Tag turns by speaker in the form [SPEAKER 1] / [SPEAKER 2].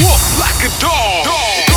[SPEAKER 1] Walk like a dog. dog.